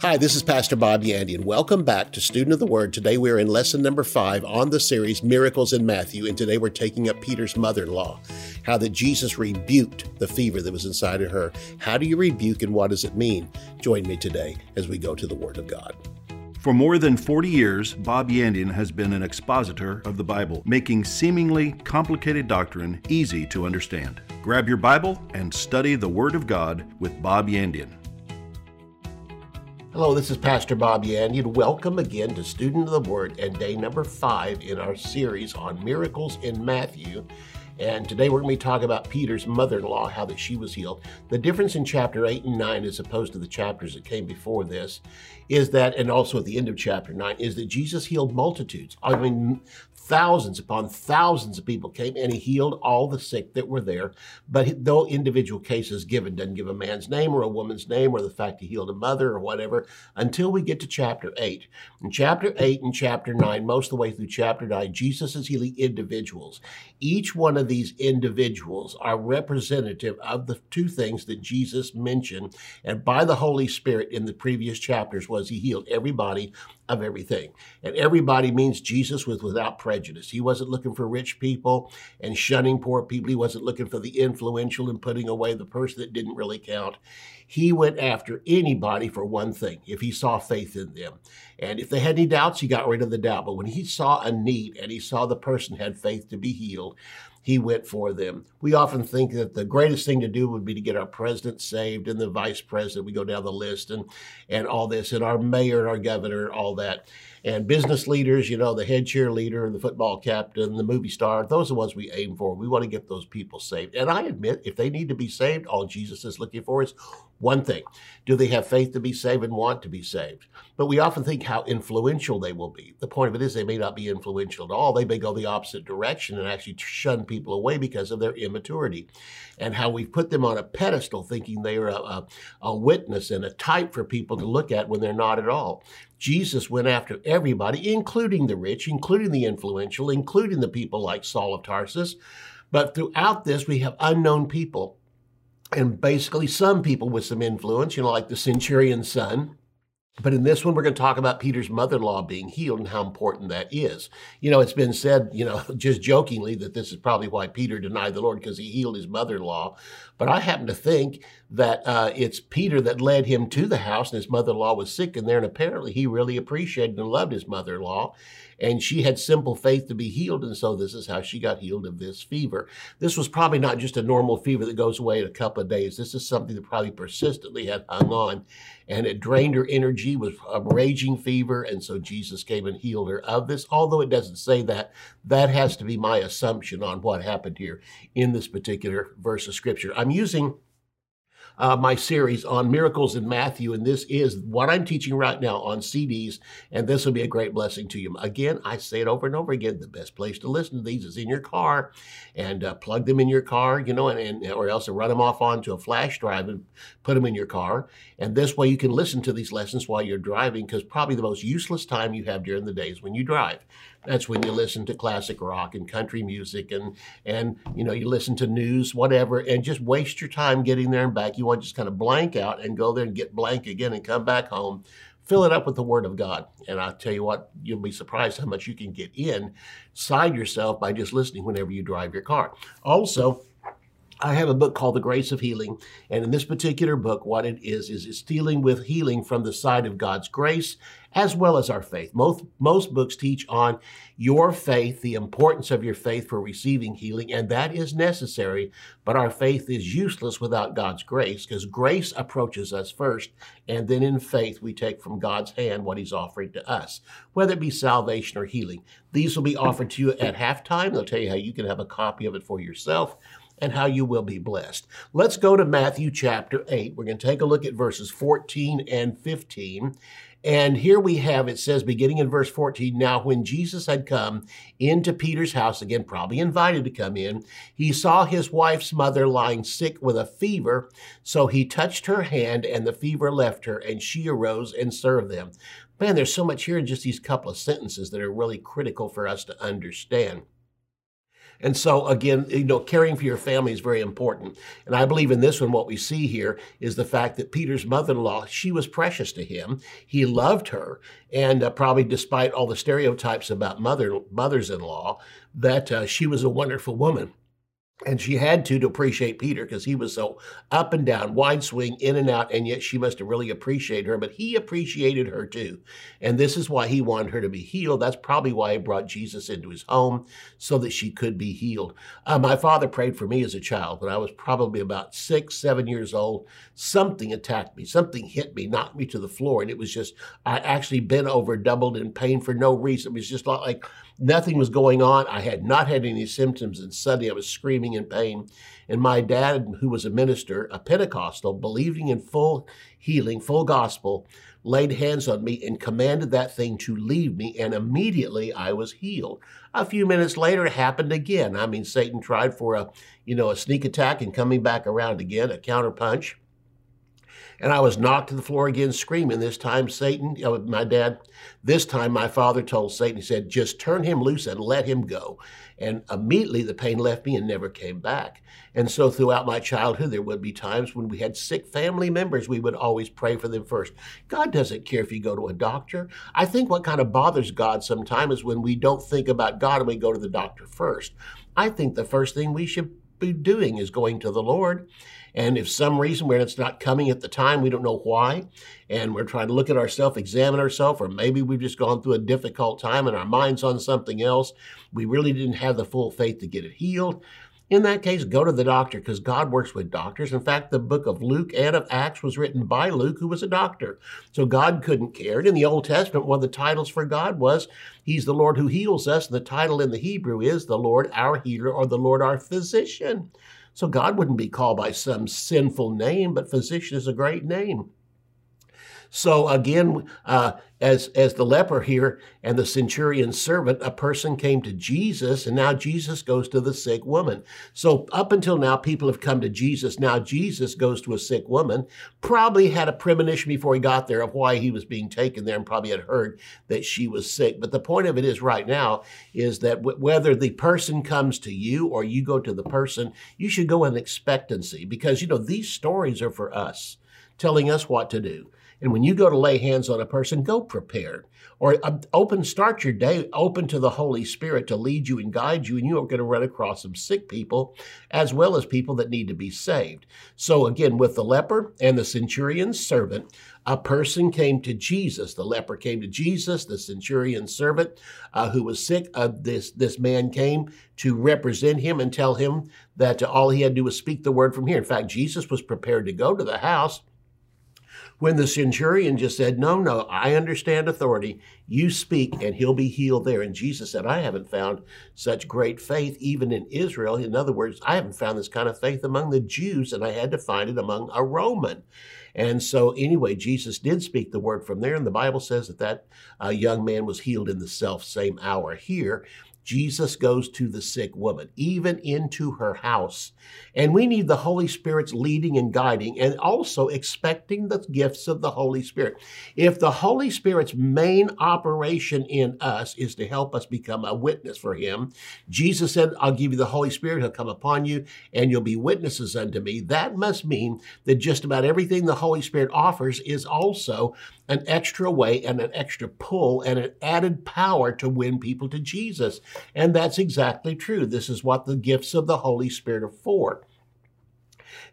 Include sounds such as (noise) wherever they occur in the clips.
Hi, this is Pastor Bob Yandian, and welcome back to Student of the Word. Today we are in lesson number five on the series Miracles in Matthew, and today we're taking up Peter's mother in law, how that Jesus rebuked the fever that was inside of her. How do you rebuke and what does it mean? Join me today as we go to the Word of God. For more than 40 years, Bob Yandian has been an expositor of the Bible, making seemingly complicated doctrine easy to understand. Grab your Bible and study the Word of God with Bob Yandian. Hello, this is Pastor Bob Yandian. Welcome again to Student of the Word and day number five in our series on miracles in Matthew. And today we're going to be talking about Peter's mother-in-law, how that she was healed. The difference in chapter 8 and 9 as opposed to the chapters that came before this is that, and also at the end of chapter 9, is that Jesus healed multitudes. I mean, thousands upon thousands of people came and he healed all the sick that were there. But though individual cases given doesn't give a man's name or a woman's name or the fact he healed a mother or whatever until we get to chapter 8. In chapter 8 and chapter 9, most of the way through chapter 9, Jesus is healing individuals. Each one of these individuals are representative of the two things that Jesus mentioned and by the Holy Spirit in the previous chapters was he healed everybody of everything. And everybody means Jesus was without prejudice. He wasn't looking for rich people and shunning poor people. He wasn't looking for the influential and putting away the person that didn't really count. He went after anybody for one thing, if he saw faith in them. And if they had any doubts, he got rid of the doubt. But when he saw a need and he saw the person had faith to be healed, he went for them. We often think that the greatest thing to do would be to get our president saved and the vice president. We go down the list and and all this, and our mayor and our governor, all that. And business leaders, you know, the head cheerleader, and the football captain, the movie star, those are the ones we aim for. We want to get those people saved. And I admit, if they need to be saved, all Jesus is looking for is one thing. Do they have faith to be saved and want to be saved? But we often think how influential they will be. The point of it is they may not be influential at all. They may go the opposite direction and actually shun people away because of their immaturity. And how we've put them on a pedestal thinking they are a, a, a witness and a type for people to look at when they're not at all. Jesus went after everybody, including the rich, including the influential, including the people like Saul of Tarsus. But throughout this, we have unknown people and basically some people with some influence, you know, like the centurion's son. But in this one, we're going to talk about Peter's mother in law being healed and how important that is. You know, it's been said, you know, (laughs) just jokingly that this is probably why Peter denied the Lord because he healed his mother in law. But I happen to think that uh, it's Peter that led him to the house and his mother in law was sick in there. And apparently he really appreciated and loved his mother in law and she had simple faith to be healed. And so this is how she got healed of this fever. This was probably not just a normal fever that goes away in a couple of days. This is something that probably persistently had hung on and it drained her energy, was a raging fever. And so Jesus came and healed her of this. Although it doesn't say that, that has to be my assumption on what happened here in this particular verse of scripture. I'm using uh, my series on miracles in Matthew, and this is what I'm teaching right now on CDs, and this will be a great blessing to you. Again, I say it over and over again: the best place to listen to these is in your car, and uh, plug them in your car, you know, and, and or else run them off onto a flash drive and put them in your car, and this way you can listen to these lessons while you're driving, because probably the most useless time you have during the day is when you drive. That's when you listen to classic rock and country music and and you know you listen to news, whatever, and just waste your time getting there and back. You want to just kind of blank out and go there and get blank again and come back home. Fill it up with the Word of God. And I'll tell you what, you'll be surprised how much you can get inside yourself by just listening whenever you drive your car. Also, I have a book called The Grace of Healing. And in this particular book, what it is, is it's dealing with healing from the side of God's grace as well as our faith. Most, most books teach on your faith, the importance of your faith for receiving healing, and that is necessary. But our faith is useless without God's grace because grace approaches us first, and then in faith we take from God's hand what He's offering to us, whether it be salvation or healing. These will be offered to you at halftime. They'll tell you how you can have a copy of it for yourself and how you will be blessed. Let's go to Matthew chapter 8. We're going to take a look at verses 14 and 15. And here we have, it says, beginning in verse 14, now when Jesus had come into Peter's house, again, probably invited to come in, he saw his wife's mother lying sick with a fever. So he touched her hand, and the fever left her, and she arose and served them. Man, there's so much here in just these couple of sentences that are really critical for us to understand. And so, again, you know, caring for your family is very important. And I believe in this one, what we see here is the fact that Peter's mother in law, she was precious to him. He loved her. And uh, probably despite all the stereotypes about mother, mothers in law, that uh, she was a wonderful woman. And she had to to appreciate Peter because he was so up and down, wide swing, in and out, and yet she must have really appreciated her. But he appreciated her too. And this is why he wanted her to be healed. That's probably why he brought Jesus into his home so that she could be healed. Uh, my father prayed for me as a child when I was probably about six, seven years old. Something attacked me, something hit me, knocked me to the floor. And it was just, I actually bent over, doubled in pain for no reason. It was just like nothing was going on. I had not had any symptoms, and suddenly I was screaming in pain. And my dad, who was a minister, a Pentecostal, believing in full healing, full gospel, laid hands on me and commanded that thing to leave me, and immediately I was healed. A few minutes later, it happened again. I mean, Satan tried for a, you know, a sneak attack and coming back around again, a counter punch. And I was knocked to the floor again, screaming. This time, Satan, you know, my dad, this time my father told Satan, he said, just turn him loose and let him go. And immediately the pain left me and never came back. And so throughout my childhood, there would be times when we had sick family members, we would always pray for them first. God doesn't care if you go to a doctor. I think what kind of bothers God sometimes is when we don't think about God and we go to the doctor first. I think the first thing we should be doing is going to the Lord. And if some reason where it's not coming at the time, we don't know why, and we're trying to look at ourselves, examine ourselves, or maybe we've just gone through a difficult time and our mind's on something else, we really didn't have the full faith to get it healed. In that case, go to the doctor because God works with doctors. In fact, the book of Luke and of Acts was written by Luke, who was a doctor. So God couldn't care. In the Old Testament, one of the titles for God was He's the Lord who heals us. And the title in the Hebrew is the Lord our healer or the Lord our physician. So God wouldn't be called by some sinful name, but physician is a great name. So again, uh, as as the leper here and the centurion's servant, a person came to Jesus, and now Jesus goes to the sick woman. So up until now, people have come to Jesus. Now Jesus goes to a sick woman. Probably had a premonition before he got there of why he was being taken there, and probably had heard that she was sick. But the point of it is, right now, is that w- whether the person comes to you or you go to the person, you should go in expectancy because you know these stories are for us, telling us what to do. And when you go to lay hands on a person, go prepared. Or um, open, start your day open to the Holy Spirit to lead you and guide you, and you are going to run across some sick people as well as people that need to be saved. So, again, with the leper and the centurion's servant, a person came to Jesus. The leper came to Jesus. The centurion's servant, uh, who was sick, uh, this this man came to represent him and tell him that all he had to do was speak the word from here. In fact, Jesus was prepared to go to the house when the centurion just said, No, no, I understand authority. You speak and he'll be healed there. And Jesus said, I haven't found such great faith even in Israel. In other words, I haven't found this kind of faith among the Jews, and I had to find it among a Roman. And so, anyway, Jesus did speak the word from there, and the Bible says that that uh, young man was healed in the self same hour. Here, Jesus goes to the sick woman, even into her house. And we need the Holy Spirit's leading and guiding, and also expecting the gifts of the Holy Spirit. If the Holy Spirit's main operation in us is to help us become a witness for Him, Jesus said, I'll give you the Holy Spirit, He'll come upon you, and you'll be witnesses unto me. That must mean that just about everything the Holy Spirit offers is also an extra way and an extra pull and an added power to win people to Jesus. And that's exactly true. This is what the gifts of the Holy Spirit are for.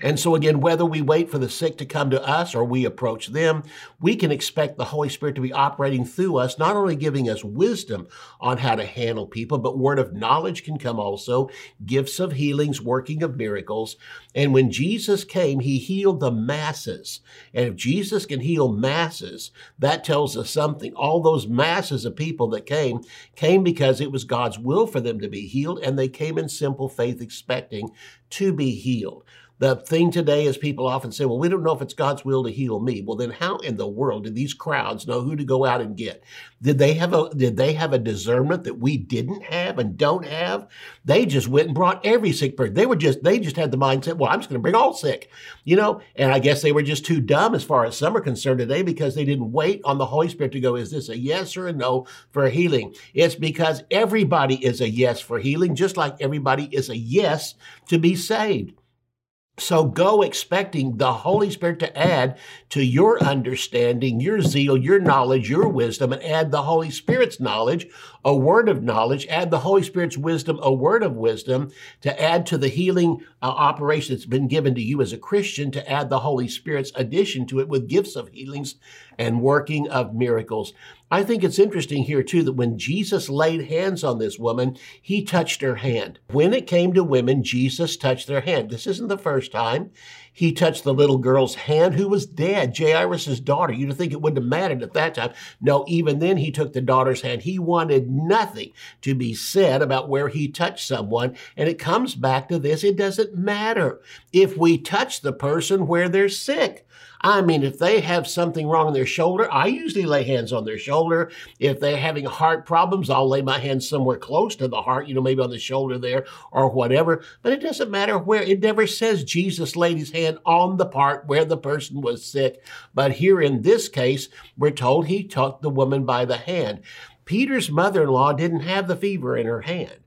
And so, again, whether we wait for the sick to come to us or we approach them, we can expect the Holy Spirit to be operating through us, not only giving us wisdom on how to handle people, but word of knowledge can come also, gifts of healings, working of miracles. And when Jesus came, he healed the masses. And if Jesus can heal masses, that tells us something. All those masses of people that came, came because it was God's will for them to be healed, and they came in simple faith expecting to be healed. The thing today is people often say, well, we don't know if it's God's will to heal me. Well, then how in the world did these crowds know who to go out and get? Did they have a did they have a discernment that we didn't have and don't have? They just went and brought every sick person. They were just they just had the mindset, well, I'm just going to bring all sick. You know, and I guess they were just too dumb as far as some are concerned today because they didn't wait on the Holy Spirit to go, is this a yes or a no for healing? It's because everybody is a yes for healing, just like everybody is a yes to be saved. So go expecting the Holy Spirit to add to your understanding, your zeal, your knowledge, your wisdom, and add the Holy Spirit's knowledge, a word of knowledge, add the Holy Spirit's wisdom, a word of wisdom, to add to the healing uh, operation that's been given to you as a Christian, to add the Holy Spirit's addition to it with gifts of healings and working of miracles. I think it's interesting here too that when Jesus laid hands on this woman, he touched her hand. When it came to women, Jesus touched their hand. This isn't the first time. He touched the little girl's hand who was dead, Jairus' daughter. You'd think it wouldn't have mattered at that time. No, even then he took the daughter's hand. He wanted nothing to be said about where he touched someone. And it comes back to this. It doesn't matter if we touch the person where they're sick. I mean, if they have something wrong in their shoulder, I usually lay hands on their shoulder. If they're having heart problems, I'll lay my hands somewhere close to the heart, you know, maybe on the shoulder there or whatever. But it doesn't matter where. It never says Jesus laid his hand on the part where the person was sick. But here in this case, we're told he took the woman by the hand. Peter's mother in law didn't have the fever in her hand.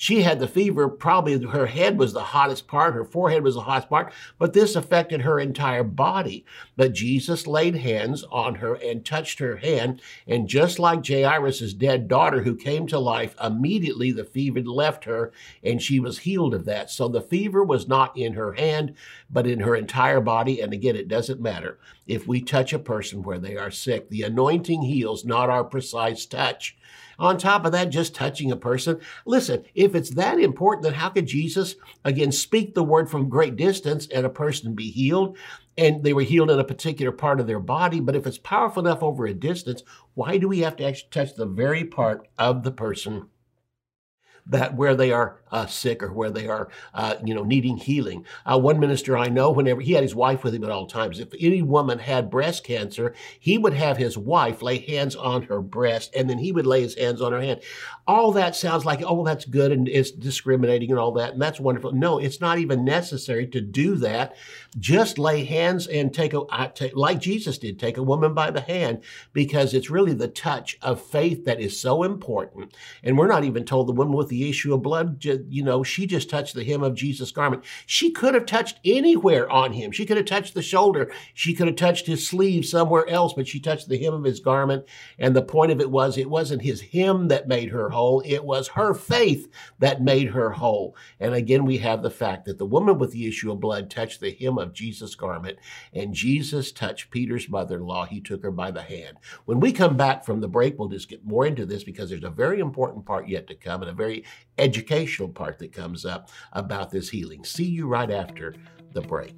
She had the fever. Probably her head was the hottest part. Her forehead was the hottest part, but this affected her entire body. But Jesus laid hands on her and touched her hand. And just like Jairus' dead daughter who came to life, immediately the fever left her and she was healed of that. So the fever was not in her hand, but in her entire body. And again, it doesn't matter if we touch a person where they are sick. The anointing heals, not our precise touch. On top of that, just touching a person. Listen, if it's that important, then how could Jesus, again, speak the word from great distance and a person be healed? And they were healed in a particular part of their body. But if it's powerful enough over a distance, why do we have to actually touch the very part of the person that where they are uh, sick or where they are, uh, you know, needing healing. Uh, one minister I know, whenever he had his wife with him at all times, if any woman had breast cancer, he would have his wife lay hands on her breast, and then he would lay his hands on her hand. All that sounds like, oh, that's good and it's discriminating and all that, and that's wonderful. No, it's not even necessary to do that. Just lay hands and take a, like Jesus did, take a woman by the hand, because it's really the touch of faith that is so important. And we're not even told the woman with the issue of blood, you know, she just touched the hem of Jesus' garment. She could have touched anywhere on him. She could have touched the shoulder. She could have touched his sleeve somewhere else, but she touched the hem of his garment. And the point of it was, it wasn't his hem that made her whole. It was her faith that made her whole. And again, we have the fact that the woman with the issue of blood touched the hem of Jesus' garment, and Jesus touched Peter's mother in law. He took her by the hand. When we come back from the break, we'll just get more into this because there's a very important part yet to come and a very educational part that comes up about this healing. See you right after the break.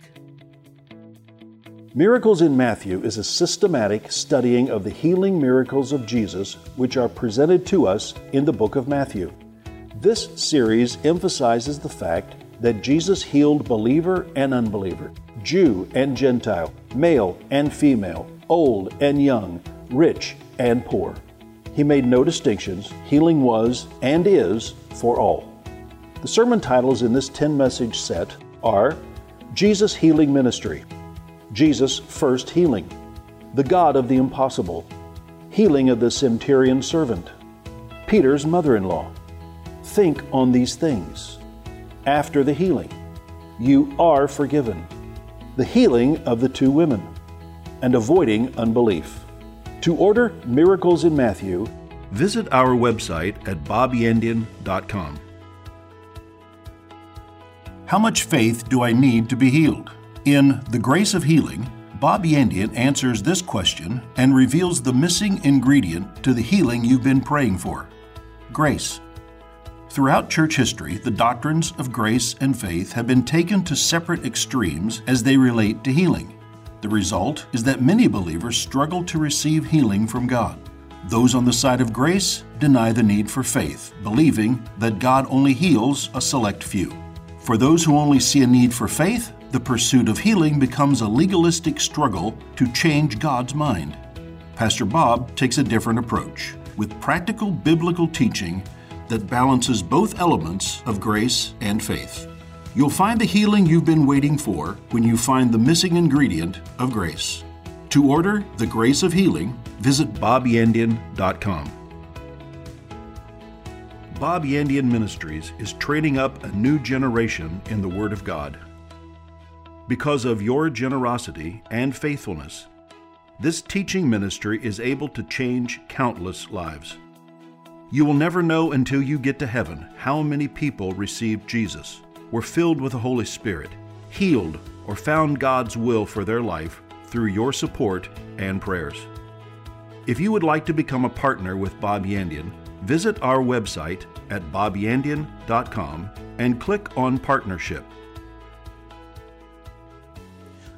Miracles in Matthew is a systematic studying of the healing miracles of Jesus, which are presented to us in the book of Matthew. This series emphasizes the fact that Jesus healed believer and unbeliever, Jew and Gentile, male and female, old and young, rich and poor. He made no distinctions. Healing was and is for all. The sermon titles in this 10 message set are Jesus Healing Ministry, Jesus First Healing, The God of the Impossible, Healing of the Centurion Servant, Peter's Mother in Law, Think on These Things, After the Healing, You Are Forgiven, The Healing of the Two Women, and Avoiding Unbelief. To order Miracles in Matthew, visit our website at bobyandian.com. How much faith do I need to be healed? In The Grace of Healing, Bob Yandian answers this question and reveals the missing ingredient to the healing you've been praying for grace. Throughout church history, the doctrines of grace and faith have been taken to separate extremes as they relate to healing. The result is that many believers struggle to receive healing from God. Those on the side of grace deny the need for faith, believing that God only heals a select few. For those who only see a need for faith, the pursuit of healing becomes a legalistic struggle to change God's mind. Pastor Bob takes a different approach with practical biblical teaching that balances both elements of grace and faith. You'll find the healing you've been waiting for when you find the missing ingredient of grace. To order the Grace of Healing, visit bobyandian.com. Bob Yandian Ministries is training up a new generation in the Word of God. Because of your generosity and faithfulness, this teaching ministry is able to change countless lives. You will never know until you get to heaven how many people received Jesus, were filled with the Holy Spirit, healed, or found God's will for their life through your support and prayers. If you would like to become a partner with Bob Yandian, visit our website at bobyandian.com and click on Partnership.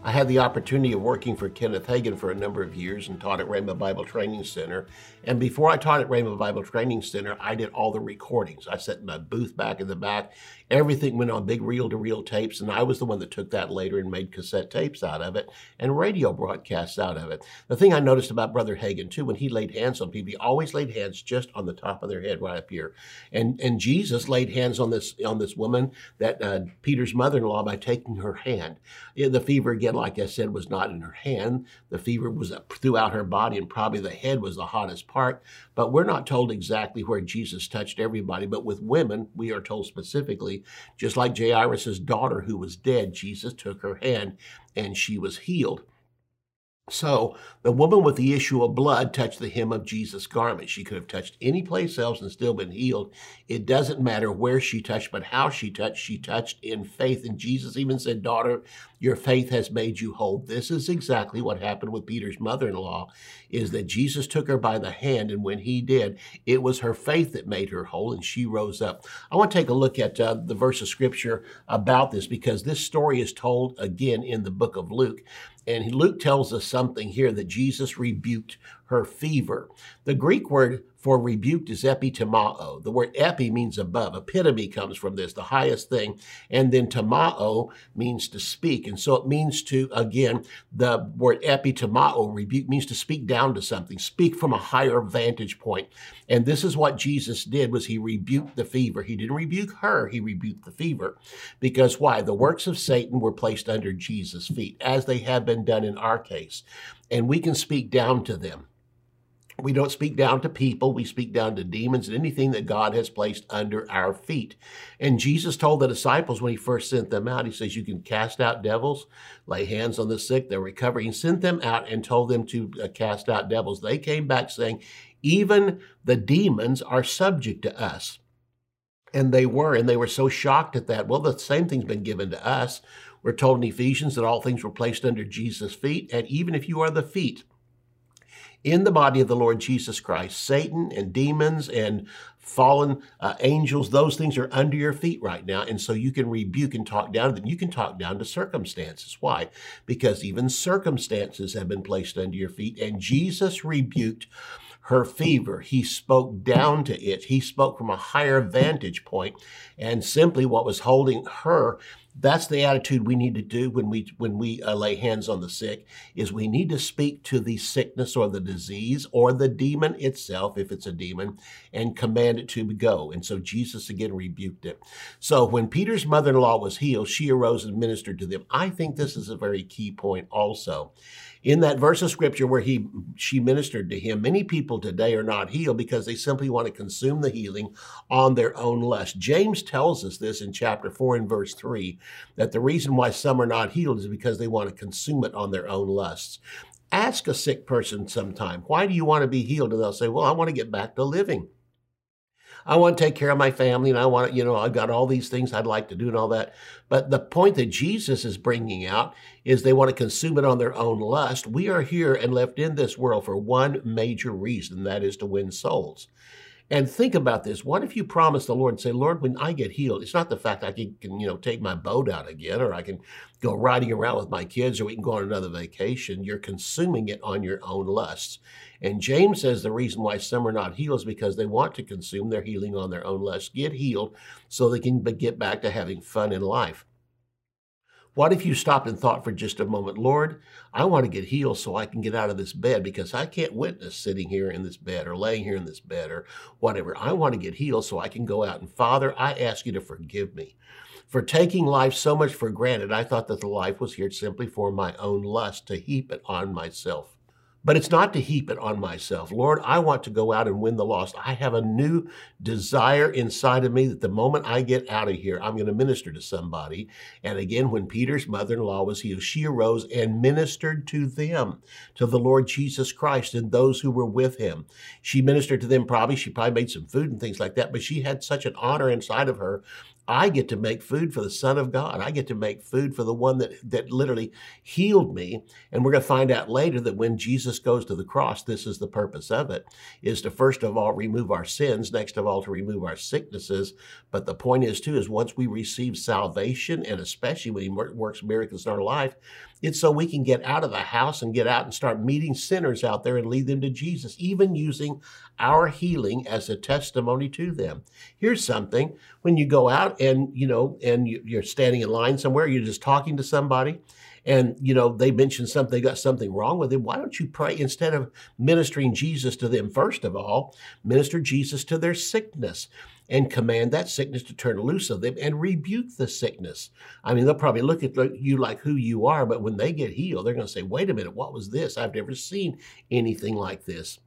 I had the opportunity of working for Kenneth Hagin for a number of years and taught at Rhema Bible Training Center. And before I taught at Rhema Bible Training Center, I did all the recordings. I set my booth back in the back. Everything went on big reel to reel tapes, and I was the one that took that later and made cassette tapes out of it and radio broadcasts out of it. The thing I noticed about Brother Hagin, too, when he laid hands on people, he always laid hands just on the top of their head right up here. And and Jesus laid hands on this on this woman that uh, Peter's mother-in-law by taking her hand. The fever again like I said, was not in her hand. The fever was throughout her body, and probably the head was the hottest part. But we're not told exactly where Jesus touched everybody. But with women, we are told specifically, just like Jairus' daughter who was dead, Jesus took her hand and she was healed. So the woman with the issue of blood touched the hem of Jesus' garment. She could have touched any place else and still been healed. It doesn't matter where she touched, but how she touched. She touched in faith. And Jesus even said, Daughter, your faith has made you whole. This is exactly what happened with Peter's mother-in-law, is that Jesus took her by the hand, and when he did, it was her faith that made her whole, and she rose up. I want to take a look at uh, the verse of scripture about this because this story is told again in the book of Luke. And Luke tells us something here that Jesus rebuked her fever. The Greek word for rebuked is epitomao. The word epi means above. Epitome comes from this, the highest thing. And then tomao means to speak. And so it means to, again, the word epitomao, rebuke, means to speak down to something, speak from a higher vantage point. And this is what Jesus did was he rebuked the fever. He didn't rebuke her, he rebuked the fever. Because why? The works of Satan were placed under Jesus' feet, as they have been done in our case. And we can speak down to them. We don't speak down to people, we speak down to demons and anything that God has placed under our feet. And Jesus told the disciples when he first sent them out, he says, You can cast out devils, lay hands on the sick, they're recovering. He sent them out and told them to uh, cast out devils. They came back saying, Even the demons are subject to us. And they were, and they were so shocked at that. Well, the same thing's been given to us. We're told in Ephesians that all things were placed under Jesus' feet, and even if you are the feet, in the body of the Lord Jesus Christ. Satan and demons and fallen uh, angels, those things are under your feet right now. And so you can rebuke and talk down to them. You can talk down to circumstances. Why? Because even circumstances have been placed under your feet. And Jesus rebuked her fever. He spoke down to it. He spoke from a higher vantage point, and simply what was holding her that's the attitude we need to do when we when we uh, lay hands on the sick is we need to speak to the sickness or the disease or the demon itself if it's a demon and command it to go. And so jesus again rebuked it. So when peter's mother-in-law was healed she arose and ministered to them. I think this is a very key point also in that verse of scripture where he she ministered to him many people today are not healed because they simply want to consume the healing on their own lust. James tells us this in chapter 4 and verse 3 that the reason why some are not healed is because they want to consume it on their own lusts. Ask a sick person sometime why do you want to be healed? And they'll say well i want to get back to living I want to take care of my family and I want to, you know, I've got all these things I'd like to do and all that. But the point that Jesus is bringing out is they want to consume it on their own lust. We are here and left in this world for one major reason, that is to win souls. And think about this. What if you promise the Lord and say, Lord, when I get healed, it's not the fact I can, can, you know, take my boat out again or I can go riding around with my kids or we can go on another vacation. You're consuming it on your own lusts. And James says the reason why some are not healed is because they want to consume their healing on their own lusts. Get healed so they can get back to having fun in life. What if you stopped and thought for just a moment, Lord, I want to get healed so I can get out of this bed because I can't witness sitting here in this bed or laying here in this bed or whatever. I want to get healed so I can go out. And Father, I ask you to forgive me for taking life so much for granted. I thought that the life was here simply for my own lust to heap it on myself. But it's not to heap it on myself. Lord, I want to go out and win the lost. I have a new desire inside of me that the moment I get out of here, I'm going to minister to somebody. And again, when Peter's mother in law was healed, she arose and ministered to them, to the Lord Jesus Christ and those who were with him. She ministered to them probably, she probably made some food and things like that, but she had such an honor inside of her I get to make food for the Son of God. I get to make food for the one that, that literally healed me. And we're going to find out later that when Jesus goes to the cross, this is the purpose of it, is to first of all remove our sins, next of all to remove our sicknesses. But the point is too, is once we receive salvation, and especially when he works miracles in our life, it's so we can get out of the house and get out and start meeting sinners out there and lead them to Jesus, even using our healing as a testimony to them. Here's something when you go out and, you know, and you're standing in line somewhere, you're just talking to somebody and you know they mention something they got something wrong with them why don't you pray instead of ministering jesus to them first of all minister jesus to their sickness and command that sickness to turn loose of them and rebuke the sickness. I mean, they'll probably look at you like who you are, but when they get healed, they're going to say, wait a minute, what was this? I've never seen anything like this.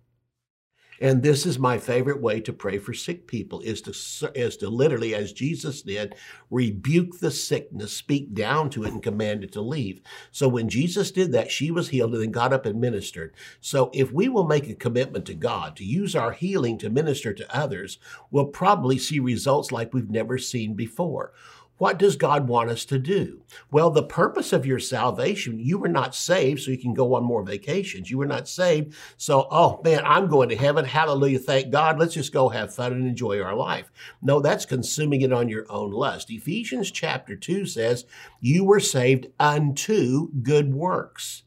And this is my favorite way to pray for sick people is to, is to literally, as Jesus did, rebuke the sickness, speak down to it, and command it to leave. So when Jesus did that, she was healed and then got up and ministered. So if we will make a commitment to God to use our healing to minister to others, we'll probably see results like we've never seen before. What does God want us to do? Well, the purpose of your salvation, you were not saved so you can go on more vacations. You were not saved so, oh man, I'm going to heaven. Hallelujah. Thank God. Let's just go have fun and enjoy our life. No, that's consuming it on your own lust. Ephesians chapter 2 says, You were saved unto good works.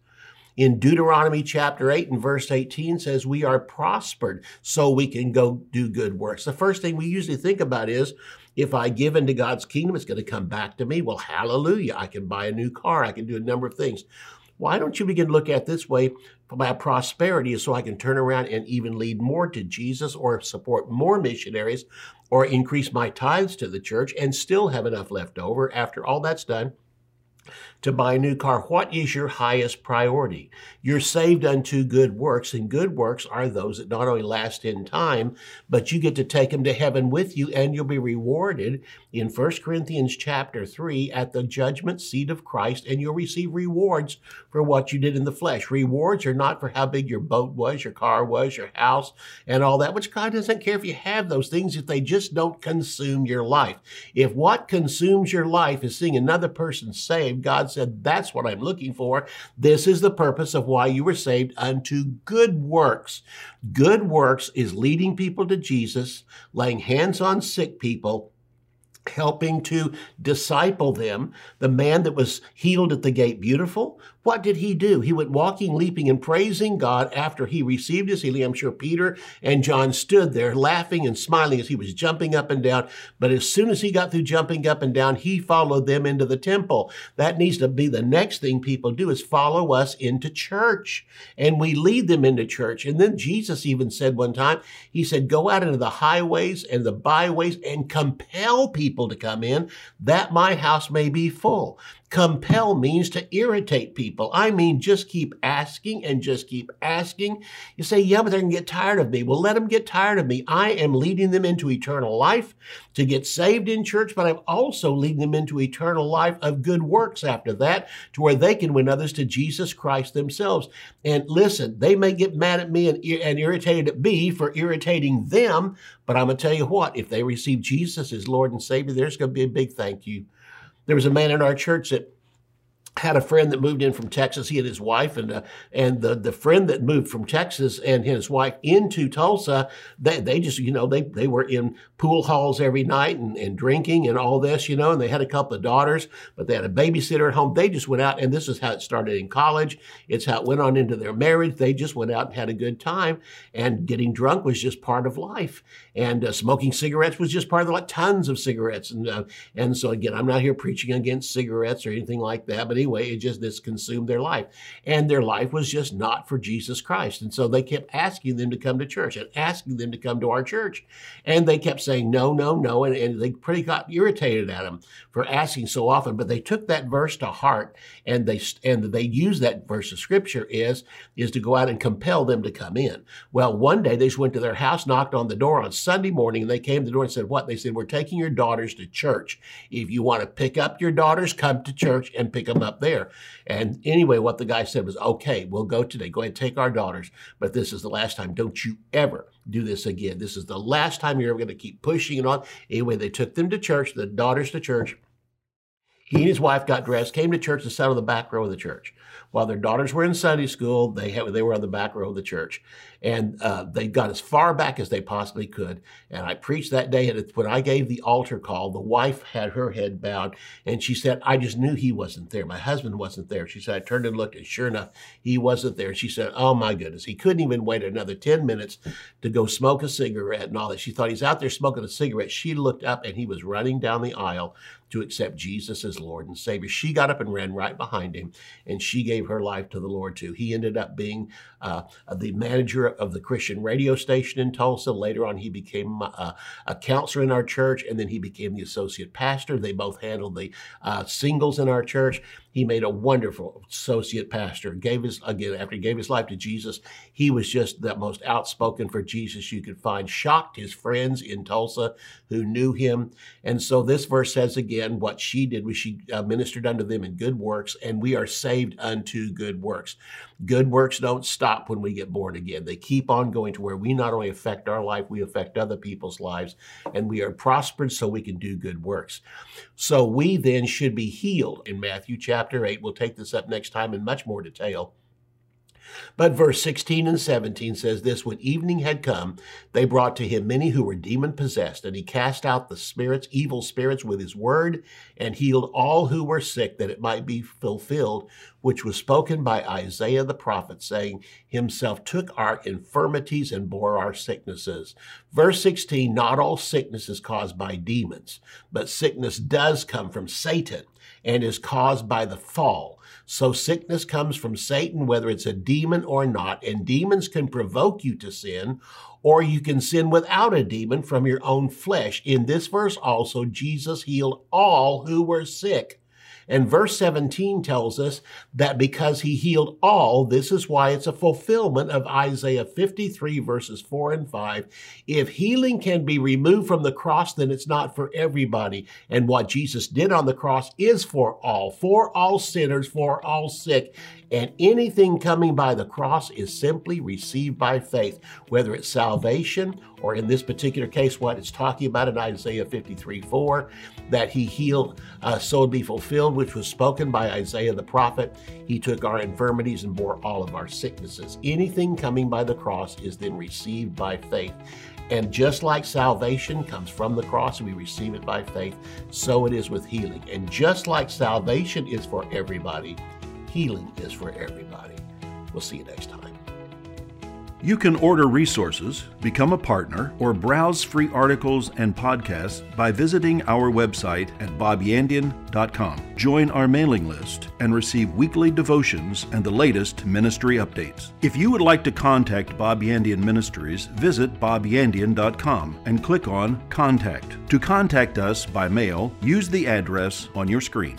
In Deuteronomy chapter 8 and verse 18 says, We are prospered so we can go do good works. The first thing we usually think about is, if I give into God's kingdom, it's going to come back to me. Well, hallelujah. I can buy a new car. I can do a number of things. Why don't you begin to look at this way? My prosperity is so I can turn around and even lead more to Jesus or support more missionaries or increase my tithes to the church and still have enough left over after all that's done to buy a new car, what is your highest priority? You're saved unto good works, and good works are those that not only last in time, but you get to take them to heaven with you, and you'll be rewarded in 1 Corinthians chapter 3 at the judgment seat of Christ, and you'll receive rewards for what you did in the flesh. Rewards are not for how big your boat was, your car was, your house, and all that, which God doesn't care if you have those things if they just don't consume your life. If what consumes your life is seeing another person saved, Said, That's what I'm looking for. This is the purpose of why you were saved unto good works. Good works is leading people to Jesus, laying hands on sick people, helping to disciple them. The man that was healed at the gate beautiful what did he do? He went walking, leaping, and praising God after he received his healing. I'm sure Peter and John stood there laughing and smiling as he was jumping up and down. But as soon as he got through jumping up and down, he followed them into the temple. That needs to be the next thing people do is follow us into church. And we lead them into church. And then Jesus even said one time, he said, go out into the highways and the byways and compel people to come in that my house may be full. Compel means to irritate people. I mean, just keep asking and just keep asking. You say, yeah, but they're going to get tired of me. Well, let them get tired of me. I am leading them into eternal life to get saved in church, but I'm also leading them into eternal life of good works after that to where they can win others to Jesus Christ themselves. And listen, they may get mad at me and, and irritated at me for irritating them, but I'm going to tell you what, if they receive Jesus as Lord and Savior, there's going to be a big thank you there was a man in our church that had a friend that moved in from Texas. He and his wife, and uh, and the the friend that moved from Texas and his wife into Tulsa, they they just you know they they were in pool halls every night and, and drinking and all this, you know. And they had a couple of daughters, but they had a babysitter at home. They just went out, and this is how it started in college. It's how it went on into their marriage. They just went out and had a good time, and getting drunk was just part of life, and uh, smoking cigarettes was just part of like tons of cigarettes, and uh, and so again, I'm not here preaching against cigarettes or anything like that, but anyway, it just this consumed their life. And their life was just not for Jesus Christ. And so they kept asking them to come to church and asking them to come to our church. And they kept saying no, no, no. And, and they pretty got irritated at them for asking so often. But they took that verse to heart and they and they used that verse of scripture is, is to go out and compel them to come in. Well, one day they just went to their house, knocked on the door on Sunday morning, and they came to the door and said, What? They said, We're taking your daughters to church. If you want to pick up your daughters, come to church and pick them up up there. And anyway, what the guy said was, okay, we'll go today. Go ahead take our daughters. But this is the last time. Don't you ever do this again. This is the last time you're ever going to keep pushing it on. Anyway, they took them to church, the daughters to church. He and his wife got dressed, came to church, and sat on the back row of the church. While their daughters were in Sunday school, they had, they were on the back row of the church, and uh, they got as far back as they possibly could. And I preached that day, and when I gave the altar call, the wife had her head bowed, and she said, "I just knew he wasn't there. My husband wasn't there." She said, "I turned and looked, and sure enough, he wasn't there." She said, "Oh my goodness, he couldn't even wait another ten minutes to go smoke a cigarette and all that." She thought he's out there smoking a cigarette. She looked up, and he was running down the aisle to accept Jesus as Lord and Savior. She got up and ran right behind him, and she gave her life to the Lord too. He ended up being uh, the manager of the Christian radio station in Tulsa. Later on, he became uh, a counselor in our church, and then he became the associate pastor. They both handled the uh, singles in our church. He made a wonderful associate pastor. Gave his again after he gave his life to Jesus. He was just the most outspoken for Jesus you could find. Shocked his friends in Tulsa who knew him. And so this verse says again, what she did was she uh, ministered unto them in good works, and we are saved unto good works. Good works don't stop when we get born again. They keep on going to where we not only affect our life, we affect other people's lives, and we are prospered so we can do good works. So we then should be healed in Matthew chapter chapter 8. We'll take this up next time in much more detail. But verse 16 and 17 says this When evening had come, they brought to him many who were demon possessed, and he cast out the spirits, evil spirits, with his word, and healed all who were sick, that it might be fulfilled, which was spoken by Isaiah the prophet, saying, Himself took our infirmities and bore our sicknesses. Verse 16 Not all sickness is caused by demons, but sickness does come from Satan and is caused by the fall. So sickness comes from Satan, whether it's a demon or not, and demons can provoke you to sin, or you can sin without a demon from your own flesh. In this verse also, Jesus healed all who were sick. And verse 17 tells us that because he healed all, this is why it's a fulfillment of Isaiah 53, verses 4 and 5. If healing can be removed from the cross, then it's not for everybody. And what Jesus did on the cross is for all, for all sinners, for all sick. And anything coming by the cross is simply received by faith, whether it's salvation or in this particular case, what it's talking about in Isaiah 53 4, that he healed, uh, so be fulfilled, which was spoken by Isaiah the prophet. He took our infirmities and bore all of our sicknesses. Anything coming by the cross is then received by faith. And just like salvation comes from the cross and we receive it by faith, so it is with healing. And just like salvation is for everybody, healing is for everybody. We'll see you next time. You can order resources, become a partner, or browse free articles and podcasts by visiting our website at bobyandian.com. Join our mailing list and receive weekly devotions and the latest ministry updates. If you would like to contact Bob Yandian Ministries, visit bobyandian.com and click on Contact. To contact us by mail, use the address on your screen.